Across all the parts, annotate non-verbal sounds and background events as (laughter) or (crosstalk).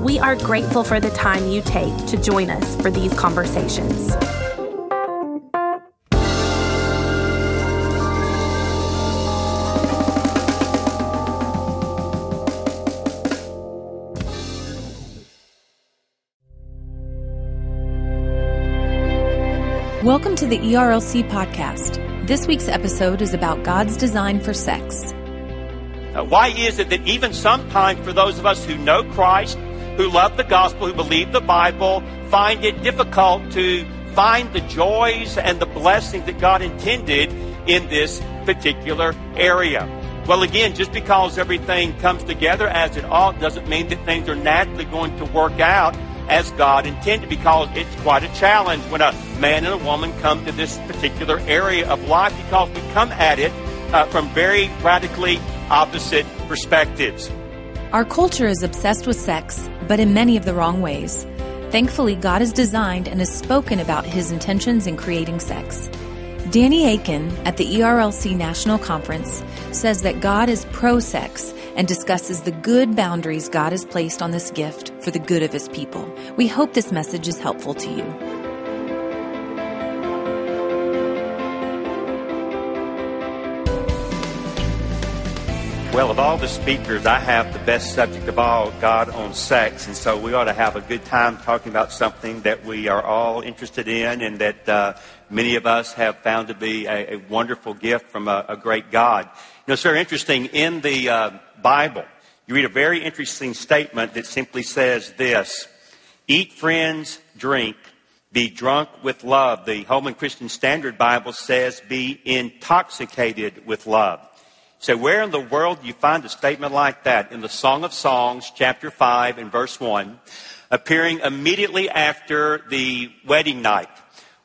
We are grateful for the time you take to join us for these conversations. Welcome to the ERLC podcast. This week's episode is about God's design for sex. Uh, why is it that even sometimes for those of us who know Christ, who love the gospel, who believe the Bible, find it difficult to find the joys and the blessings that God intended in this particular area? Well, again, just because everything comes together as it ought doesn't mean that things are naturally going to work out as God intended because it's quite a challenge when a man and a woman come to this particular area of life because we come at it uh, from very radically opposite perspectives. Our culture is obsessed with sex, but in many of the wrong ways. Thankfully, God has designed and has spoken about his intentions in creating sex. Danny Akin at the ERLC National Conference says that God is pro sex and discusses the good boundaries God has placed on this gift for the good of his people. We hope this message is helpful to you. Well, of all the speakers, I have the best subject of all, God on sex. And so we ought to have a good time talking about something that we are all interested in and that uh, many of us have found to be a, a wonderful gift from a, a, great God. You know, it's very interesting. In the uh, Bible, you read a very interesting statement that simply says this Eat, friends, drink, be drunk with love. The Holman Christian Standard Bible says, be intoxicated with love. So, where in the world do you find a statement like that? In the Song of Songs, chapter 5, and verse 1, appearing immediately after the wedding night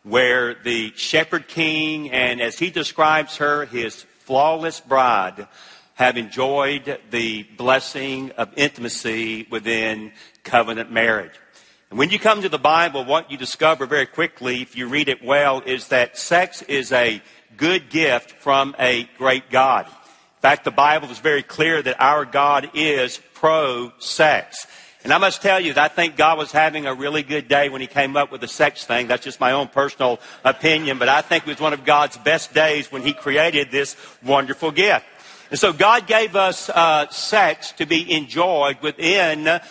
where the shepherd king and as he describes her, his flawless bride have enjoyed the blessing of intimacy within covenant marriage. And when you come to the Bible, what you discover very quickly, if you read it well, is that sex is a good gift from a great God. In fact, the Bible is very clear that our God is pro sex. And I must tell you that I think God was having a really good day when he came up with the sex thing. That's just my own personal opinion, but I think it was one of God's best days when he created this wonderful gift. And so God gave us uh, sex to be enjoyed within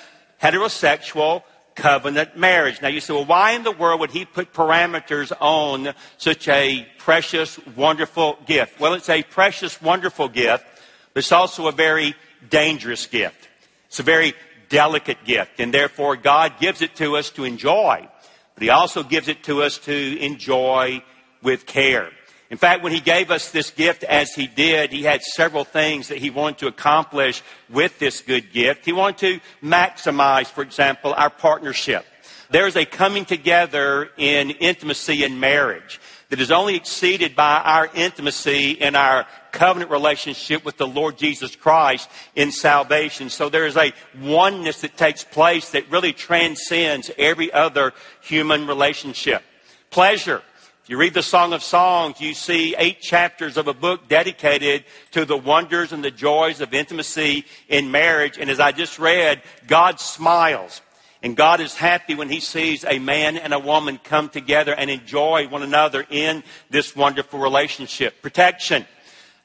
heterosexual covenant marriage. Now you say, well, why in the world would he put parameters on such a precious, wonderful gift? Well, it's a precious, wonderful gift, but it's also a very dangerous gift. It's a very delicate gift, and therefore God gives it to us to enjoy, but He also gives it to us to enjoy with care. In fact, when He gave us this gift as He did, He had several things that He wanted to accomplish with this good gift. He wanted to maximize, for example, our partnership. There is a coming together in intimacy in marriage that is only exceeded by our intimacy in our covenant relationship with the Lord Jesus Christ in salvation. So there is a oneness that takes place that really transcends every other human relationship. Pleasure. If you read the Song of Songs, you see eight chapters of a book dedicated to the wonders and the joys of intimacy in marriage. And as I just read, God smiles and God is happy when He sees a man and a woman come together and enjoy one another in this wonderful relationship. Protection.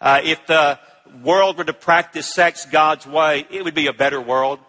Uh, if the world were to practice sex God's way, it would be a better world.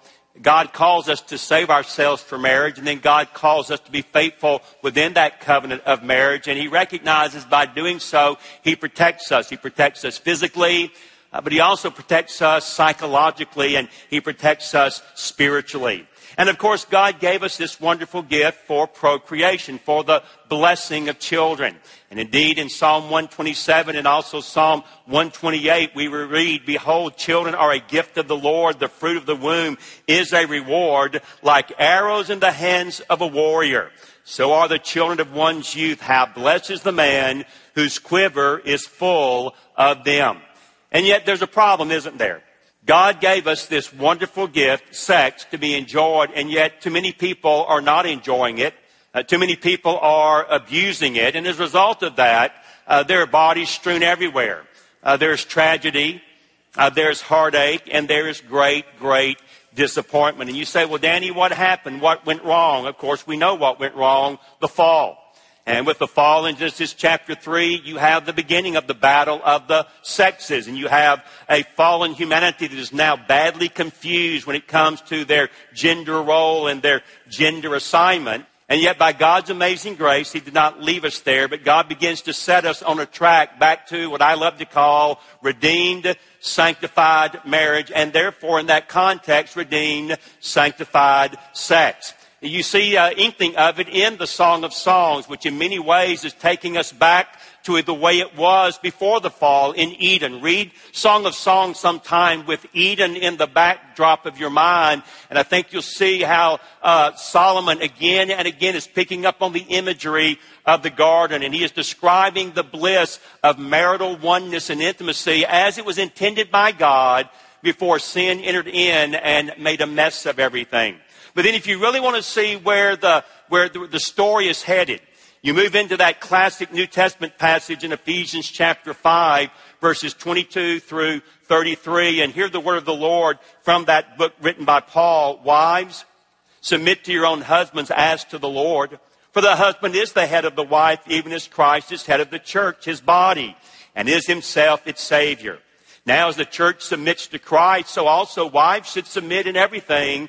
God calls us to save ourselves for marriage, and then God calls us to be faithful within that covenant of marriage. And He recognizes by doing so, He protects us. He protects us physically, uh, but he also protects us psychologically and he protects us spiritually. And of course, God gave us this wonderful gift for procreation, for the blessing of children. And indeed, in Psalm 127 and also Psalm 128, we read, Behold, children are a gift of the Lord. The fruit of the womb is a reward, like arrows in the hands of a warrior. So are the children of one's youth. How blessed is the man whose quiver is full of them. And yet there's a problem, isn't there? God gave us this wonderful gift, sex, to be enjoyed, and yet too many people are not enjoying it. Uh, too many people are abusing it, and as a result of that, uh, there are bodies strewn everywhere. Uh, there's tragedy, uh, there's heartache, and there's great, great disappointment. And you say, well, Danny, what happened? What went wrong? Of course, we know what went wrong the fall. And with the fall in Genesis chapter 3, you have the beginning of the battle of the sexes. And you have a fallen humanity that is now badly confused when it comes to their gender role and their gender assignment. And yet, by God's amazing grace, He did not leave us there, but God begins to set us on a track back to what I love to call redeemed, sanctified marriage, and therefore, in that context, redeemed, sanctified sex. You see uh, inkling of it in the Song of Songs, which in many ways is taking us back to the way it was before the fall in Eden. Read Song of Songs sometime with Eden in the backdrop of your mind, and I think you'll see how uh, Solomon again and again is picking up on the imagery of the garden, and he is describing the bliss of marital oneness and intimacy as it was intended by God before sin entered in and made a mess of everything. But then if you really want to see where the, where the, story is headed, you move into that classic New Testament passage in Ephesians chapter 5, verses 22 through 33, and hear the word of the Lord from that book written by Paul. Wives, submit to your own husbands as to the Lord. For the husband is the head of the wife, even as Christ is head of the church, his body, and is himself its Savior. Now, as the church submits to Christ, so also wives should submit in everything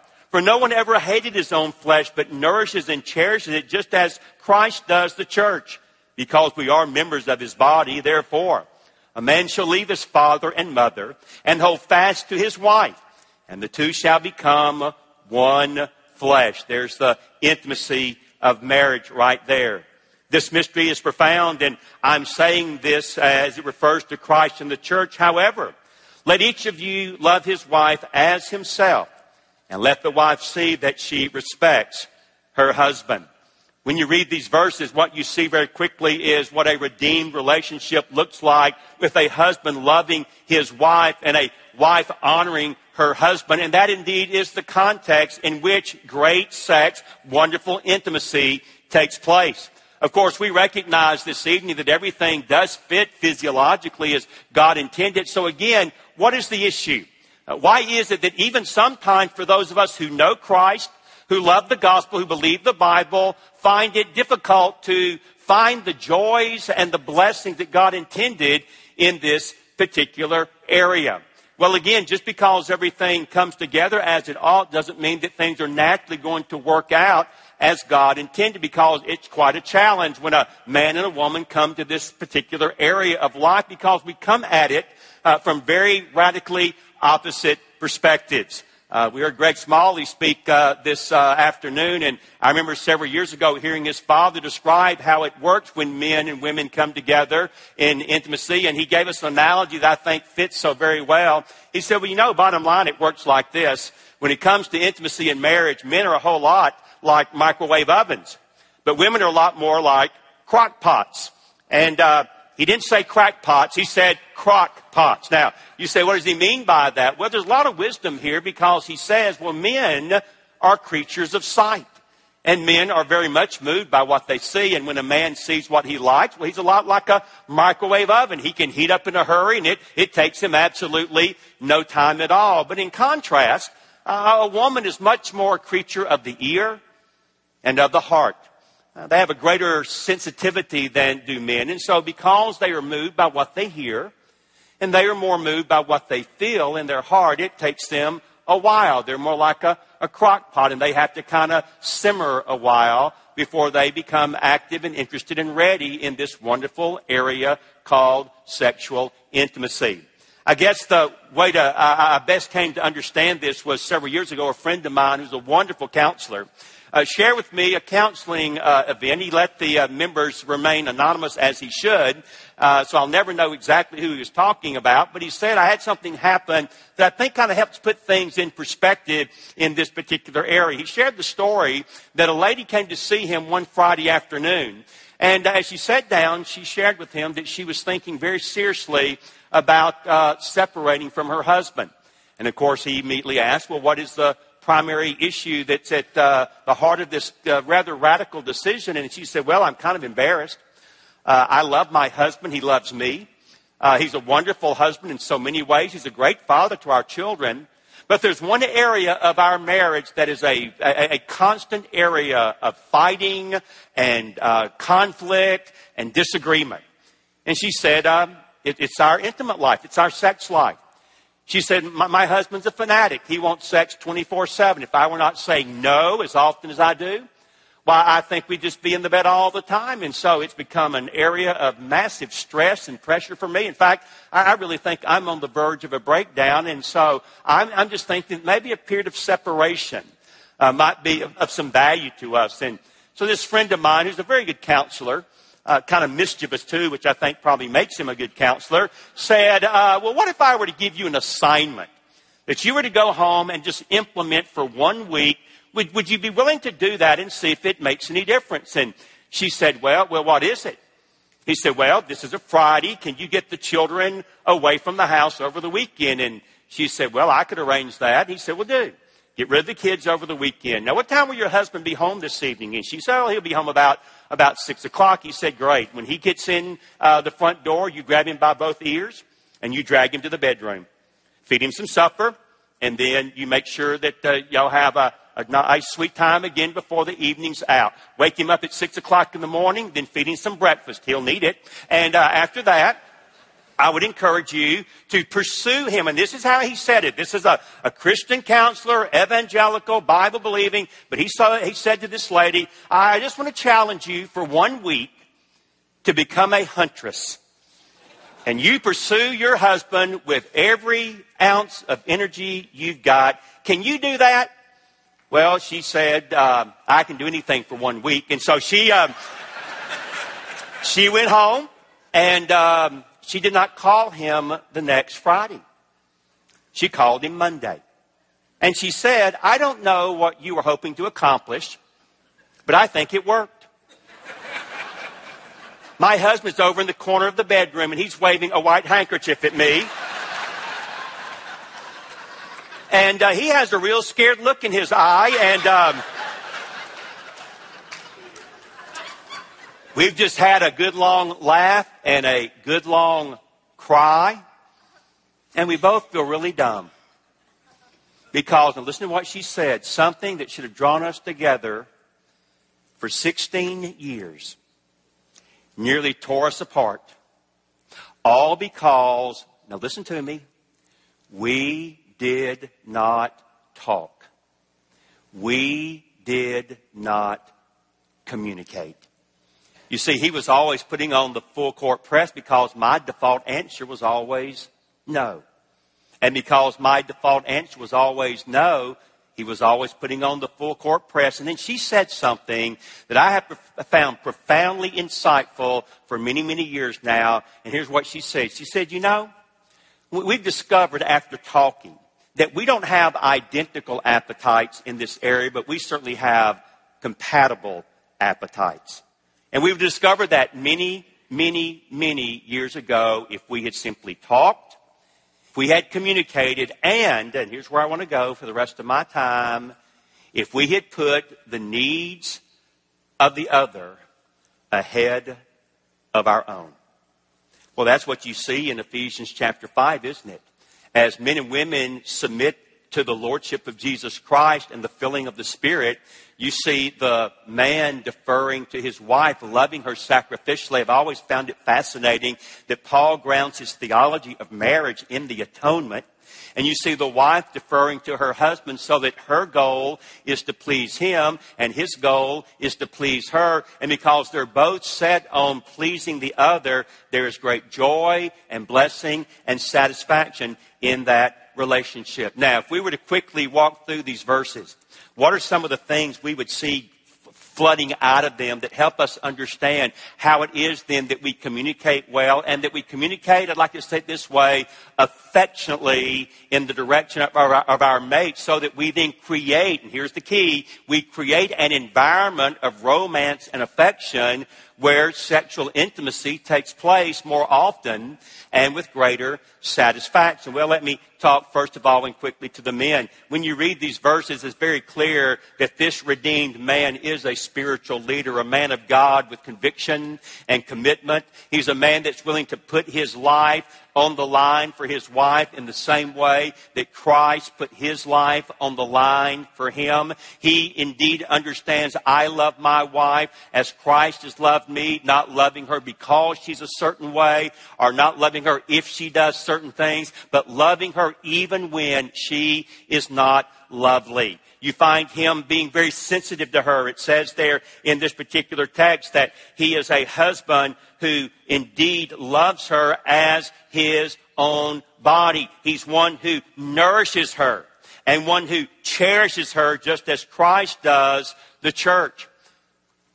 For no one ever hated his own flesh, but nourishes and cherishes it just as Christ does the church, because we are members of his body. Therefore, a man shall leave his father and mother and hold fast to his wife, and the two shall become one flesh. There's the intimacy of marriage right there. This mystery is profound, and I'm saying this as it refers to Christ and the church. However, let each of you love his wife as himself and let the wife see that she respects her husband. When you read these verses, what you see very quickly is what a redeemed relationship looks like with a husband loving his wife and a wife honoring her husband. And that indeed is the context in which great sex, wonderful intimacy takes place. Of course, we recognize this evening that everything does fit physiologically as God intended. So again, what is the issue? Uh, why is it that even sometimes for those of us who know Christ, who love the gospel, who believe the Bible, find it difficult to find the joys and the blessings that God intended in this particular area? Well, again, just because everything comes together as it ought doesn't mean that things are naturally going to work out as God intended because it's quite a challenge when a man and a woman come to this particular area of life because we come at it uh, from very radically opposite perspectives. Uh, we heard Greg Smalley speak uh, this uh, afternoon, and I remember several years ago hearing his father describe how it works when men and women come together in intimacy, and he gave us an analogy that I think fits so very well. He said, Well, you know, bottom line, it works like this. When it comes to intimacy in marriage, men are a whole lot like microwave ovens, but women are a lot more like crock pots. And uh, he didn't say crackpots, he said crock pots. Now, you say, what does he mean by that? Well, there's a lot of wisdom here because he says, well, men are creatures of sight. And men are very much moved by what they see. And when a man sees what he likes, well, he's a lot like a microwave oven. He can heat up in a hurry and it, it takes him absolutely no time at all. But in contrast, uh, a woman is much more a creature of the ear and of the heart. Uh, they have a greater sensitivity than do men. And so because they are moved by what they hear and they are more moved by what they feel in their heart, it takes them a while. They're more like a, a crock pot and they have to kind of simmer a while before they become active and interested and ready in this wonderful area called sexual intimacy. I guess the way to, I, best came to understand this was several years ago. A friend of mine who's a wonderful counselor uh, shared with me a counseling uh, event. He let the uh, members remain anonymous as he should, uh, so I'll never know exactly who he was talking about. But he said I had something happen that I think kind of helps put things in perspective in this particular area. He shared the story that a lady came to see him one Friday afternoon. And as she sat down, she shared with him that she was thinking very seriously about uh, separating from her husband. And of course, he immediately asked, Well, what is the primary issue that's at uh, the heart of this uh, rather radical decision. And she said, Well, I'm kind of embarrassed. Uh, I love my husband. He loves me. Uh, he's a wonderful husband in so many ways. He's a great father to our children. But there's one area of our marriage that is a, a, a constant area of fighting and uh, conflict and disagreement. And she said, um, it, it's our intimate life. It's our sex life. She said, my, my husband's a fanatic. He wants sex 24 7. If I were not saying no as often as I do, why, I think we'd just be in the bed all the time. And so it's become an area of massive stress and pressure for me. In fact, I, I really think I'm on the verge of a breakdown. And so I'm, I'm just thinking maybe a period of separation uh, might be of, of some value to us. And so this friend of mine, who's a very good counselor, uh, kind of mischievous too, which I think probably makes him a good counselor, said, uh, Well, what if I were to give you an assignment that you were to go home and just implement for one week? Would, would you be willing to do that and see if it makes any difference? And she said, Well, well, what is it? He said, Well, this is a Friday. Can you get the children away from the house over the weekend? And she said, Well, I could arrange that. He said, Well, do. Get rid of the kids over the weekend. Now, what time will your husband be home this evening? And she said, Oh, he'll be home about about 6 o'clock. He said, Great. When he gets in uh, the front door, you grab him by both ears and you drag him to the bedroom. Feed him some supper, and then you make sure that uh, y'all have a, a nice sweet time again before the evening's out. Wake him up at 6 o'clock in the morning, then feed him some breakfast. He'll need it. And uh, after that, I would encourage you to pursue him. And this is how he said it. This is a, a Christian counselor, evangelical, Bible believing. But he, saw, he said to this lady, I just want to challenge you for one week to become a huntress. And you pursue your husband with every ounce of energy you've got. Can you do that? Well, she said, um, I can do anything for one week. And so she, um, she went home and um, she did not call him the next Friday. She called him Monday. And she said, I don't know what you were hoping to accomplish, but I think it worked. My husband's over in the corner of the bedroom and he's waving a white handkerchief at me. And uh, he has a real scared look in his eye. And um, We've just had a good long laugh and a good long cry, and we both feel really dumb. Because, and listen to what she said, something that should have drawn us together for 16 years nearly tore us apart. All because, now listen to me, we did not talk. We did not communicate. You see, he was always putting on the full court press because my default answer was always no. And because my default answer was always no, he was always putting on the full court press. And then she said something that I have found profoundly insightful for many, many years now. And here's what she said. She said, You know, we've discovered after talking that we don't have identical appetites in this area, but we certainly have compatible appetites. And we've discovered that many, many, many years ago, if we had simply talked, if we had communicated, and, and here's where I want to go for the rest of my time, if we had put the needs of the other ahead of our own. Well, that's what you see in Ephesians chapter 5, isn't it? As men and women submit to the lordship of Jesus Christ and the filling of the Spirit, you see the man deferring to his wife, loving her sacrificially. I've always found it fascinating that Paul grounds his theology of marriage in the atonement. And you see the wife deferring to her husband so that her goal is to please him and his goal is to please her. And because they're both set on pleasing the other, there is great joy and blessing and satisfaction in that relationship. Now, if we were to quickly walk through these verses, what are some of the things we would see flooding out of them that help us understand how it is then that we communicate well and that we communicate, I'd like to say it this way, affectionately in the direction of our, of our mate so that we then create, and here's the key, we create an environment of romance and affection where sexual intimacy takes place more often and with greater satisfaction. Well, let me talk first of all and quickly to the men. When you read these verses, it's very clear that this redeemed man is a spiritual leader, a man of God with conviction and commitment. He's a man that's willing to put his life on the line for his wife in the same way that Christ put his life on the line for him. He indeed understands I love my wife as Christ has loved me, not loving her because she's a certain way or not loving her if she does certain things, but loving her even when she is not lovely. You find him being very sensitive to her. It says there in this particular text that he is a husband who indeed loves her as his own body. He's one who nourishes her and one who cherishes her just as Christ does the church.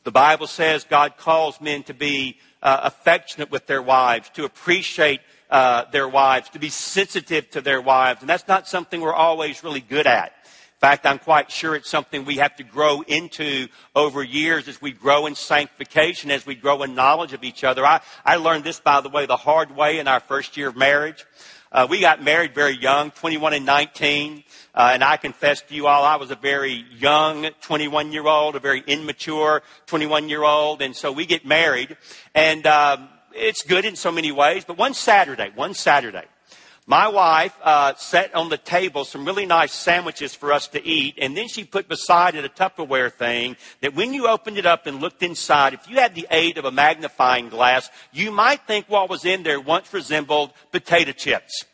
The Bible says God calls men to be uh, affectionate with their wives, to appreciate uh, their wives, to be sensitive to their wives. And that's not something we're always really good at. In fact, I'm quite sure it's something we have to grow into over years as we grow in sanctification, as we grow in knowledge of each other. I, I learned this, by the way, the hard way in our first year of marriage. Uh, we got married very young, 21 and 19. Uh, and I confess to you all, I was a very young 21 year old, a very immature 21 year old. And so we get married. And um, it's good in so many ways. But one Saturday, one Saturday, my wife uh, set on the table some really nice sandwiches for us to eat, and then she put beside it a Tupperware thing that when you opened it up and looked inside, if you had the aid of a magnifying glass, you might think what was in there once resembled potato chips.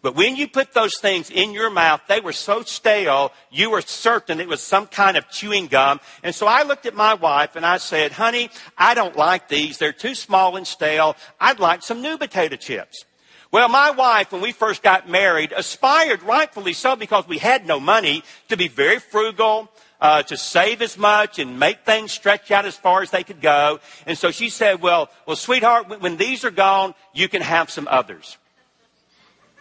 But when you put those things in your mouth, they were so stale, you were certain it was some kind of chewing gum. And so I looked at my wife and I said, honey, I don't like these. They're too small and stale. I'd like some new potato chips. Well, my wife, when we first got married, aspired, rightfully so, because we had no money, to be very frugal, uh, to save as much and make things stretch out as far as they could go. And so she said, well, well, sweetheart, when these are gone, you can have some others.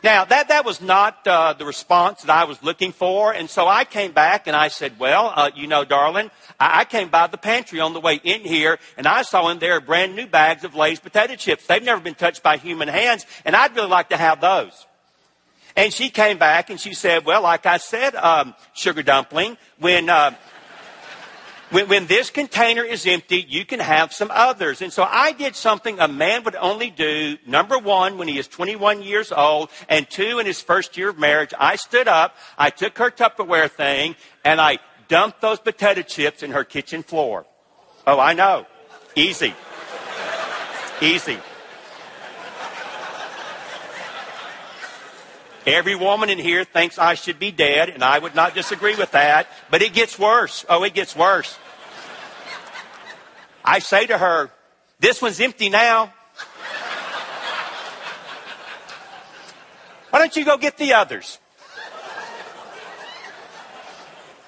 Now, that, that was not uh, the response that I was looking for. And so I came back and I said, Well, uh, you know, darling, I, I came by the pantry on the way in here and I saw in there brand new bags of Lay's potato chips. They've never been touched by human hands, and I'd really like to have those. And she came back and she said, Well, like I said, um, sugar dumpling, when. Uh, when, when this container is empty, you can have some others. And so I did something a man would only do, number one, when he is 21 years old, and two, in his first year of marriage. I stood up, I took her Tupperware thing, and I dumped those potato chips in her kitchen floor. Oh, I know. Easy. Easy. Every woman in here thinks I should be dead, and I would not disagree with that, but it gets worse. Oh, it gets worse. I say to her, This one's empty now. Why don't you go get the others?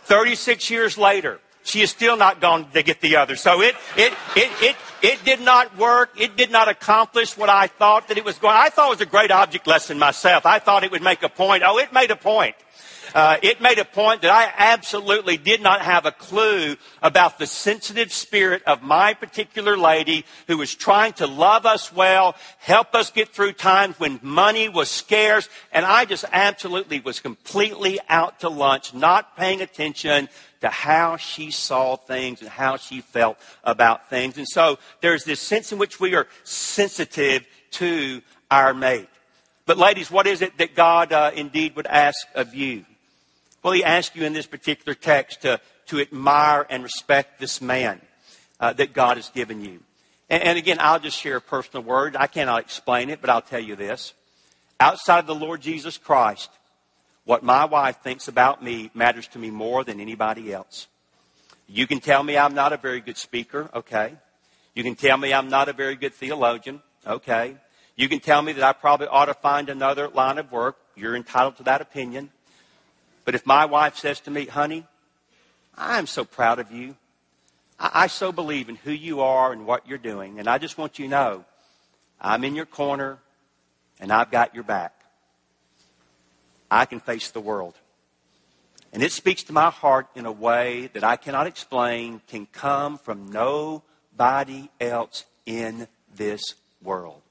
36 years later, she is still not gone to get the others. So it, it, it, it, it did not work. It did not accomplish what I thought that it was going. I thought it was a great object lesson myself. I thought it would make a point. Oh, it made a point. Uh, it made a point that I absolutely did not have a clue about the sensitive spirit of my particular lady who was trying to love us well, help us get through times when money was scarce, and I just absolutely was completely out to lunch, not paying attention to how she saw things and how she felt about things. And so there's this sense in which we are sensitive to our mate. But, ladies, what is it that God uh, indeed would ask of you? Well, He asks you in this particular text to, to admire and respect this man uh, that God has given you. And, and again, I'll just share a personal word. I cannot explain it, but I'll tell you this. Outside of the Lord Jesus Christ, what my wife thinks about me matters to me more than anybody else. You can tell me I'm not a very good speaker, okay. You can tell me I'm not a very good theologian, okay. You can tell me that I probably ought to find another line of work. You're entitled to that opinion. But if my wife says to me, honey, I'm so proud of you. I, I so believe in who you are and what you're doing. And I just want you to know I'm in your corner and I've got your back. I can face the world. And it speaks to my heart in a way that I cannot explain, can come from nobody else in this world.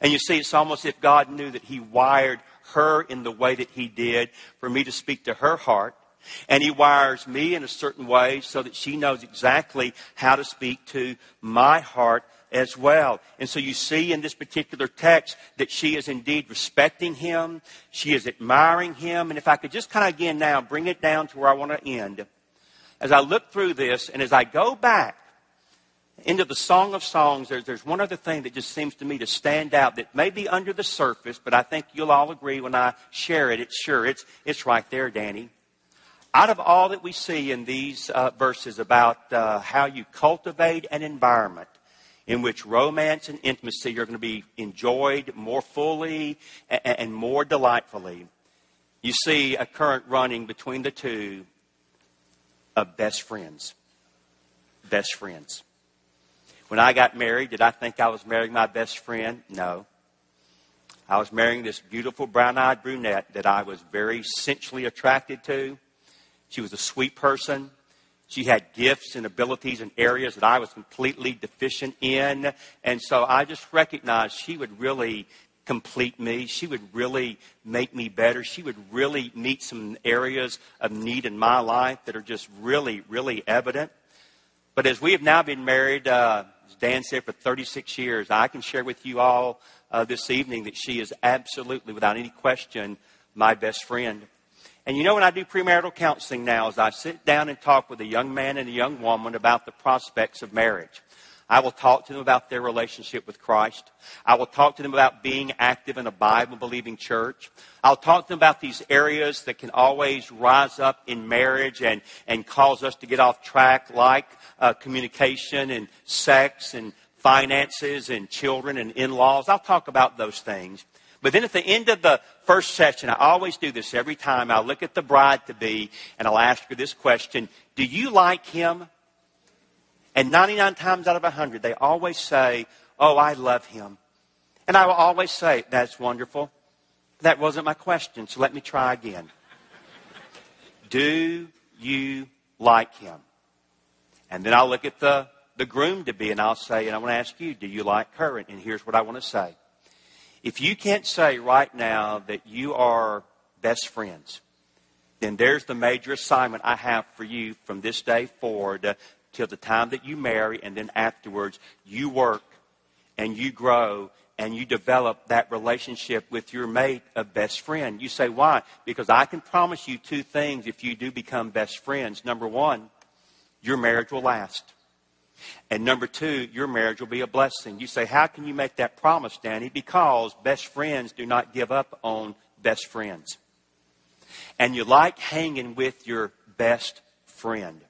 And you see, it's almost as if God knew that He wired her in the way that He did for me to speak to her heart. And He wires me in a certain way so that she knows exactly how to speak to my heart as well. And so you see in this particular text that she is indeed respecting him. She is admiring him. And if I could just kind of again now bring it down to where I want to end. As I look through this and as I go back into the Song of Songs, there's, there's one other thing that just seems to me to stand out that may be under the surface, but I think you'll all agree when I share it. It's sure, it's, it's right there, Danny. Out of all that we see in these uh, verses about uh, how you cultivate an environment in which romance and intimacy are going to be enjoyed more fully and, more delightfully, you see a current running between the two of best friends. Best friends. When I got married, did I think I was marrying my best friend? No. I was marrying this beautiful brown eyed brunette that I was very sensually attracted to. She was a sweet person. She had gifts and abilities in areas that I was completely deficient in. And so I just recognized she would really complete me. She would really make me better. She would really meet some areas of need in my life that are just really, really evident. But as we have now been married, uh, as Dan said, for 36 years, I can share with you all uh, this evening that she is absolutely, without any question, my best friend. And you know, when I do premarital counseling now, is I sit down and talk with a young man and a young woman about the prospects of marriage. I will talk to them about their relationship with Christ. I will talk to them about being active in a Bible believing church. I'll talk to them about these areas that can always rise up in marriage and, and cause us to get off track, like uh, communication and sex and finances and children and in laws. I'll talk about those things. But then at the end of the first session, I always do this every time. I look at the bride to be and I'll ask her this question Do you like him? And 99 times out of 100, they always say, Oh, I love him. And I will always say, That's wonderful. That wasn't my question, so let me try again. (laughs) Do you like him? And then I'll look at the, the groom to be and I'll say, and I want to ask you, do you like her? And here's what I want to say. If you can't say right now that you are best friends, then there's the major assignment I have for you from this day forward till the time that you marry, and then afterwards, you work and you grow and you develop that relationship with your mate of best friend. You say, why? Because I can promise you two things if you do become best friends. Number one, your marriage will last. And number two, your marriage will be a blessing. You say, How can you make that promise, Danny? Because best friends do not give up on best friends. And you like hanging with your best friend.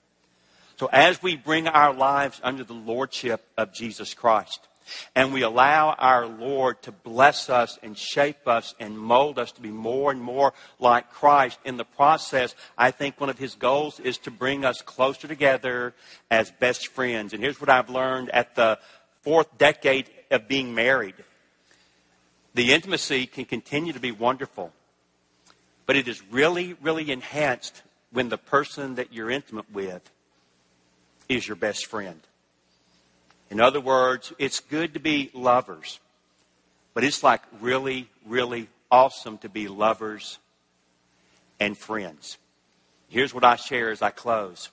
So as we bring our lives under the lordship of Jesus Christ, and we allow our Lord to bless us and shape us and mold us to be more and more like Christ. In the process, I think one of his goals is to bring us closer together as best friends. And here's what I've learned at the fourth decade of being married the intimacy can continue to be wonderful, but it is really, really enhanced when the person that you're intimate with is your best friend. In other words, it's good to be lovers, but it's like really, really awesome to be lovers and friends. Here's what I share as I close.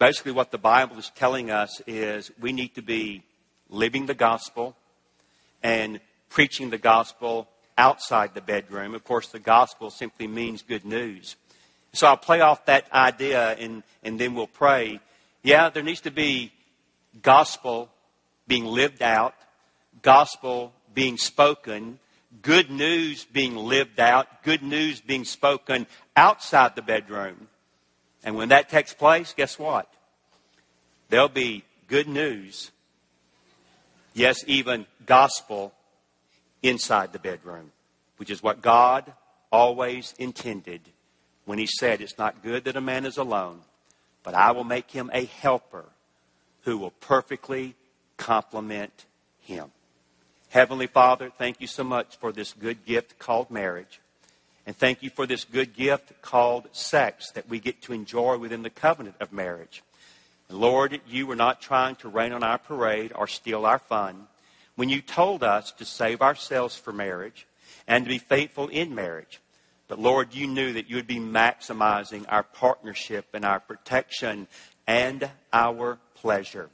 Basically, what the Bible is telling us is we need to be living the gospel and preaching the gospel outside the bedroom. Of course, the gospel simply means good news. So I'll play off that idea and, and then we'll pray. Yeah, there needs to be gospel being lived out, gospel being spoken, good news being lived out, good news being spoken outside the bedroom. And when that takes place, guess what? There'll be good news, yes, even gospel inside the bedroom, which is what God always intended when He said, It's not good that a man is alone, but I will make him a helper who will perfectly complement him. Heavenly Father, thank you so much for this good gift called marriage. And thank you for this good gift called sex that we get to enjoy within the covenant of marriage. And Lord, you were not trying to rain on our parade or steal our fun when you told us to save ourselves for marriage and to be faithful in marriage. But Lord, you knew that you would be maximizing our partnership and our protection and our pleasure.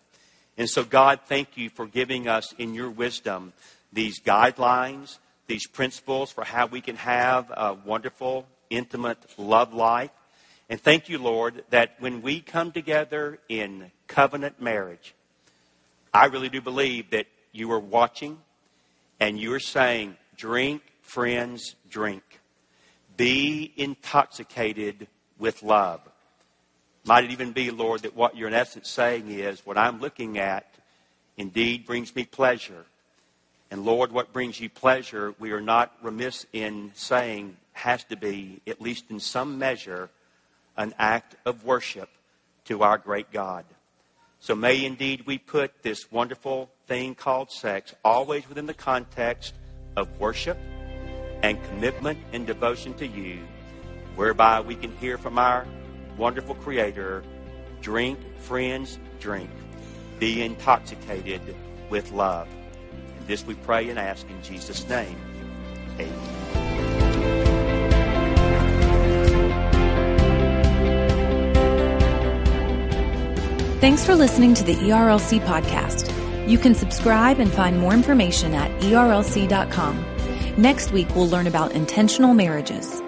And so, God, thank you for giving us in your wisdom these guidelines, these principles for how we can have a wonderful, intimate love life. And thank you, Lord, that when we come together in covenant marriage, I really do believe that you are watching and you are saying, drink, friends, drink. Be intoxicated with love. Might it even be, Lord, that what you're in essence saying is, what I'm looking at indeed brings me pleasure. And Lord, what brings you pleasure, we are not remiss in saying, has to be, at least in some measure, an act of worship to our great God. So may indeed we put this wonderful thing called sex always within the context of worship and commitment and devotion to you, whereby we can hear from our wonderful Creator drink, friends, drink. Be intoxicated with love. And this we pray and ask in Jesus' name. Amen. Thanks for listening to the ERLC podcast. You can subscribe and find more information at erlc.com. Next week, we'll learn about intentional marriages.